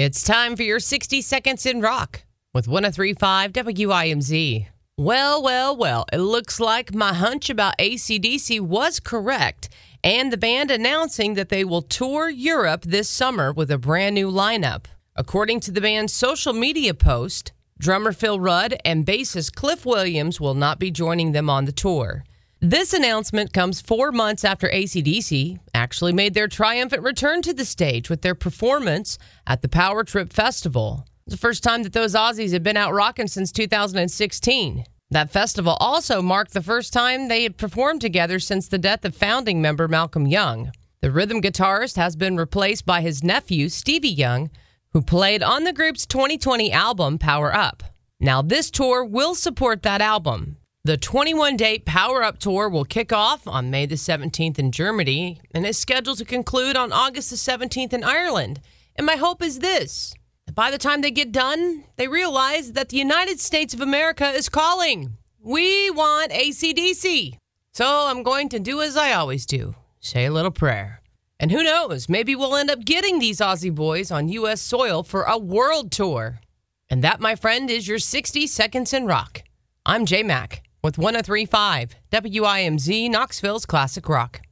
It's time for your 60 Seconds in Rock with 1035 WIMZ. Well, well, well, it looks like my hunch about ACDC was correct, and the band announcing that they will tour Europe this summer with a brand new lineup. According to the band's social media post, drummer Phil Rudd and bassist Cliff Williams will not be joining them on the tour. This announcement comes four months after ACDC actually made their triumphant return to the stage with their performance at the Power Trip Festival. It's the first time that those Aussies had been out rocking since 2016. That festival also marked the first time they had performed together since the death of founding member Malcolm Young. The rhythm guitarist has been replaced by his nephew, Stevie Young, who played on the group's 2020 album, Power Up. Now, this tour will support that album. The 21 date Power Up Tour will kick off on May the 17th in Germany and is scheduled to conclude on August the 17th in Ireland. And my hope is this by the time they get done, they realize that the United States of America is calling. We want ACDC. So I'm going to do as I always do say a little prayer. And who knows, maybe we'll end up getting these Aussie boys on U.S. soil for a world tour. And that, my friend, is your 60 Seconds in Rock. I'm J Mac with 1035 WIMZ Knoxville's Classic Rock.